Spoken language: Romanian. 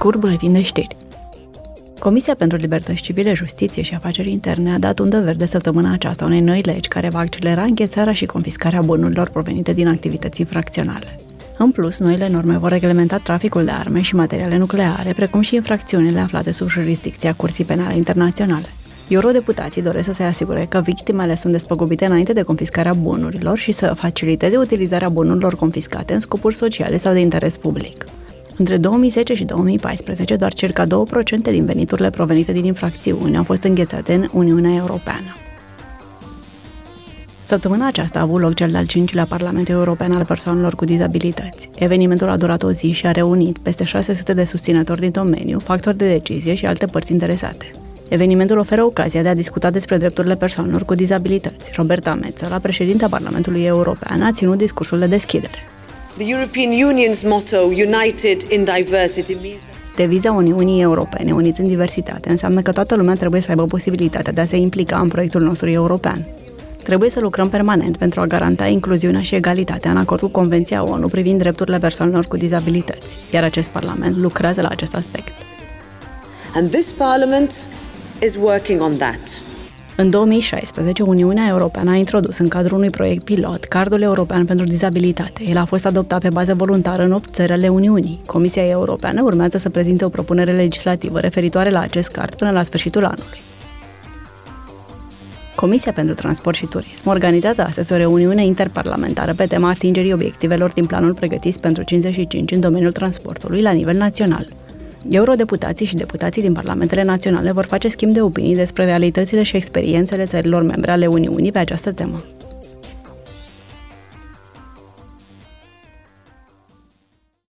scurt buletin de știri. Comisia pentru Libertăți Civile, Justiție și Afaceri Interne a dat undă verde săptămâna aceasta unei noi legi care va accelera înghețarea și confiscarea bunurilor provenite din activități infracționale. În plus, noile norme vor reglementa traficul de arme și materiale nucleare, precum și infracțiunile aflate sub jurisdicția Curții Penale Internaționale. Eurodeputații doresc să se asigure că victimele sunt despăgubite înainte de confiscarea bunurilor și să faciliteze utilizarea bunurilor confiscate în scopuri sociale sau de interes public. Între 2010 și 2014, doar circa 2% din veniturile provenite din infracțiuni au fost înghețate în Uniunea Europeană. Săptămâna aceasta a avut loc cel de-al cincilea Parlament European al persoanelor cu dizabilități. Evenimentul a durat o zi și a reunit peste 600 de susținători din domeniu, factori de decizie și alte părți interesate. Evenimentul oferă ocazia de a discuta despre drepturile persoanelor cu dizabilități. Roberta Metzola, președinta Parlamentului European, a ținut discursul de deschidere. The European Union's motto, United in Diversity, means Deviza Uniunii Europene, Uniți în diversitate, înseamnă că toată lumea trebuie să aibă posibilitatea de a se implica în proiectul nostru european. Trebuie să lucrăm permanent pentru a garanta incluziunea și egalitatea în acord cu Convenția ONU privind drepturile persoanelor cu dizabilități, iar acest Parlament lucrează la acest aspect. And this Parliament is working on that. În 2016, Uniunea Europeană a introdus în cadrul unui proiect pilot Cardul European pentru Dizabilitate. El a fost adoptat pe bază voluntară în 8 țări ale Uniunii. Comisia Europeană urmează să prezinte o propunere legislativă referitoare la acest card până la sfârșitul anului. Comisia pentru Transport și Turism organizează astăzi o reuniune interparlamentară pe tema atingerii obiectivelor din planul pregătit pentru 55 în domeniul transportului la nivel național. Eurodeputații și deputații din parlamentele naționale vor face schimb de opinii despre realitățile și experiențele țărilor membre ale Uniunii pe această temă.